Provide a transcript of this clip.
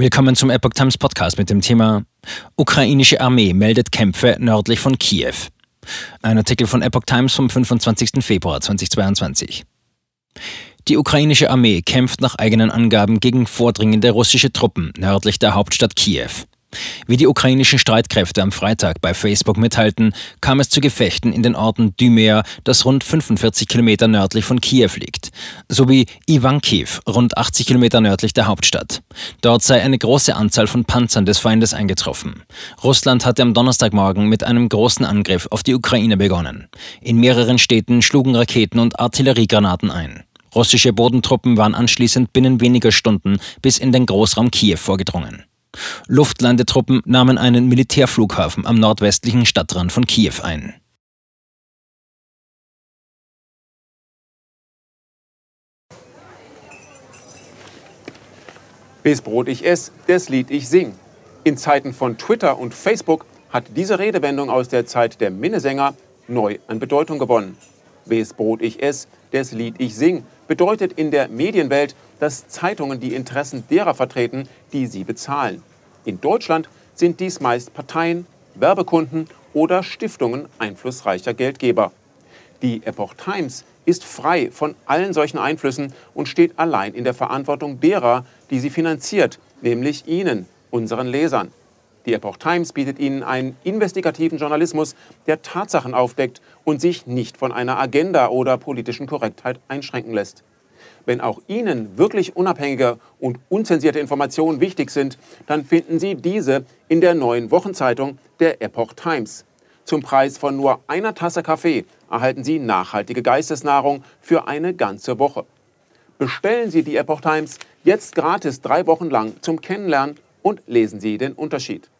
Willkommen zum Epoch Times Podcast mit dem Thema Ukrainische Armee meldet Kämpfe nördlich von Kiew. Ein Artikel von Epoch Times vom 25. Februar 2022. Die ukrainische Armee kämpft nach eigenen Angaben gegen vordringende russische Truppen nördlich der Hauptstadt Kiew. Wie die ukrainischen Streitkräfte am Freitag bei Facebook mitteilten, kam es zu Gefechten in den Orten Dymea, das rund 45 Kilometer nördlich von Kiew liegt, sowie Ivankiv, rund 80 Kilometer nördlich der Hauptstadt. Dort sei eine große Anzahl von Panzern des Feindes eingetroffen. Russland hatte am Donnerstagmorgen mit einem großen Angriff auf die Ukraine begonnen. In mehreren Städten schlugen Raketen und Artilleriegranaten ein. Russische Bodentruppen waren anschließend binnen weniger Stunden bis in den Großraum Kiew vorgedrungen. Luftlandetruppen nahmen einen Militärflughafen am nordwestlichen Stadtrand von Kiew ein. Bis Brot ich ess, des Lied ich sing. In Zeiten von Twitter und Facebook hat diese Redewendung aus der Zeit der Minnesänger neu an Bedeutung gewonnen. Wes Brot ich ess, des Lied ich sing bedeutet in der Medienwelt, dass Zeitungen die Interessen derer vertreten, die sie bezahlen. In Deutschland sind dies meist Parteien, Werbekunden oder Stiftungen einflussreicher Geldgeber. Die Epoch Times ist frei von allen solchen Einflüssen und steht allein in der Verantwortung derer, die sie finanziert, nämlich Ihnen, unseren Lesern. Die Epoch Times bietet Ihnen einen investigativen Journalismus, der Tatsachen aufdeckt und sich nicht von einer Agenda oder politischen Korrektheit einschränken lässt. Wenn auch Ihnen wirklich unabhängige und unzensierte Informationen wichtig sind, dann finden Sie diese in der neuen Wochenzeitung der Epoch Times. Zum Preis von nur einer Tasse Kaffee erhalten Sie nachhaltige Geistesnahrung für eine ganze Woche. Bestellen Sie die Epoch Times jetzt gratis drei Wochen lang zum Kennenlernen und lesen Sie den Unterschied.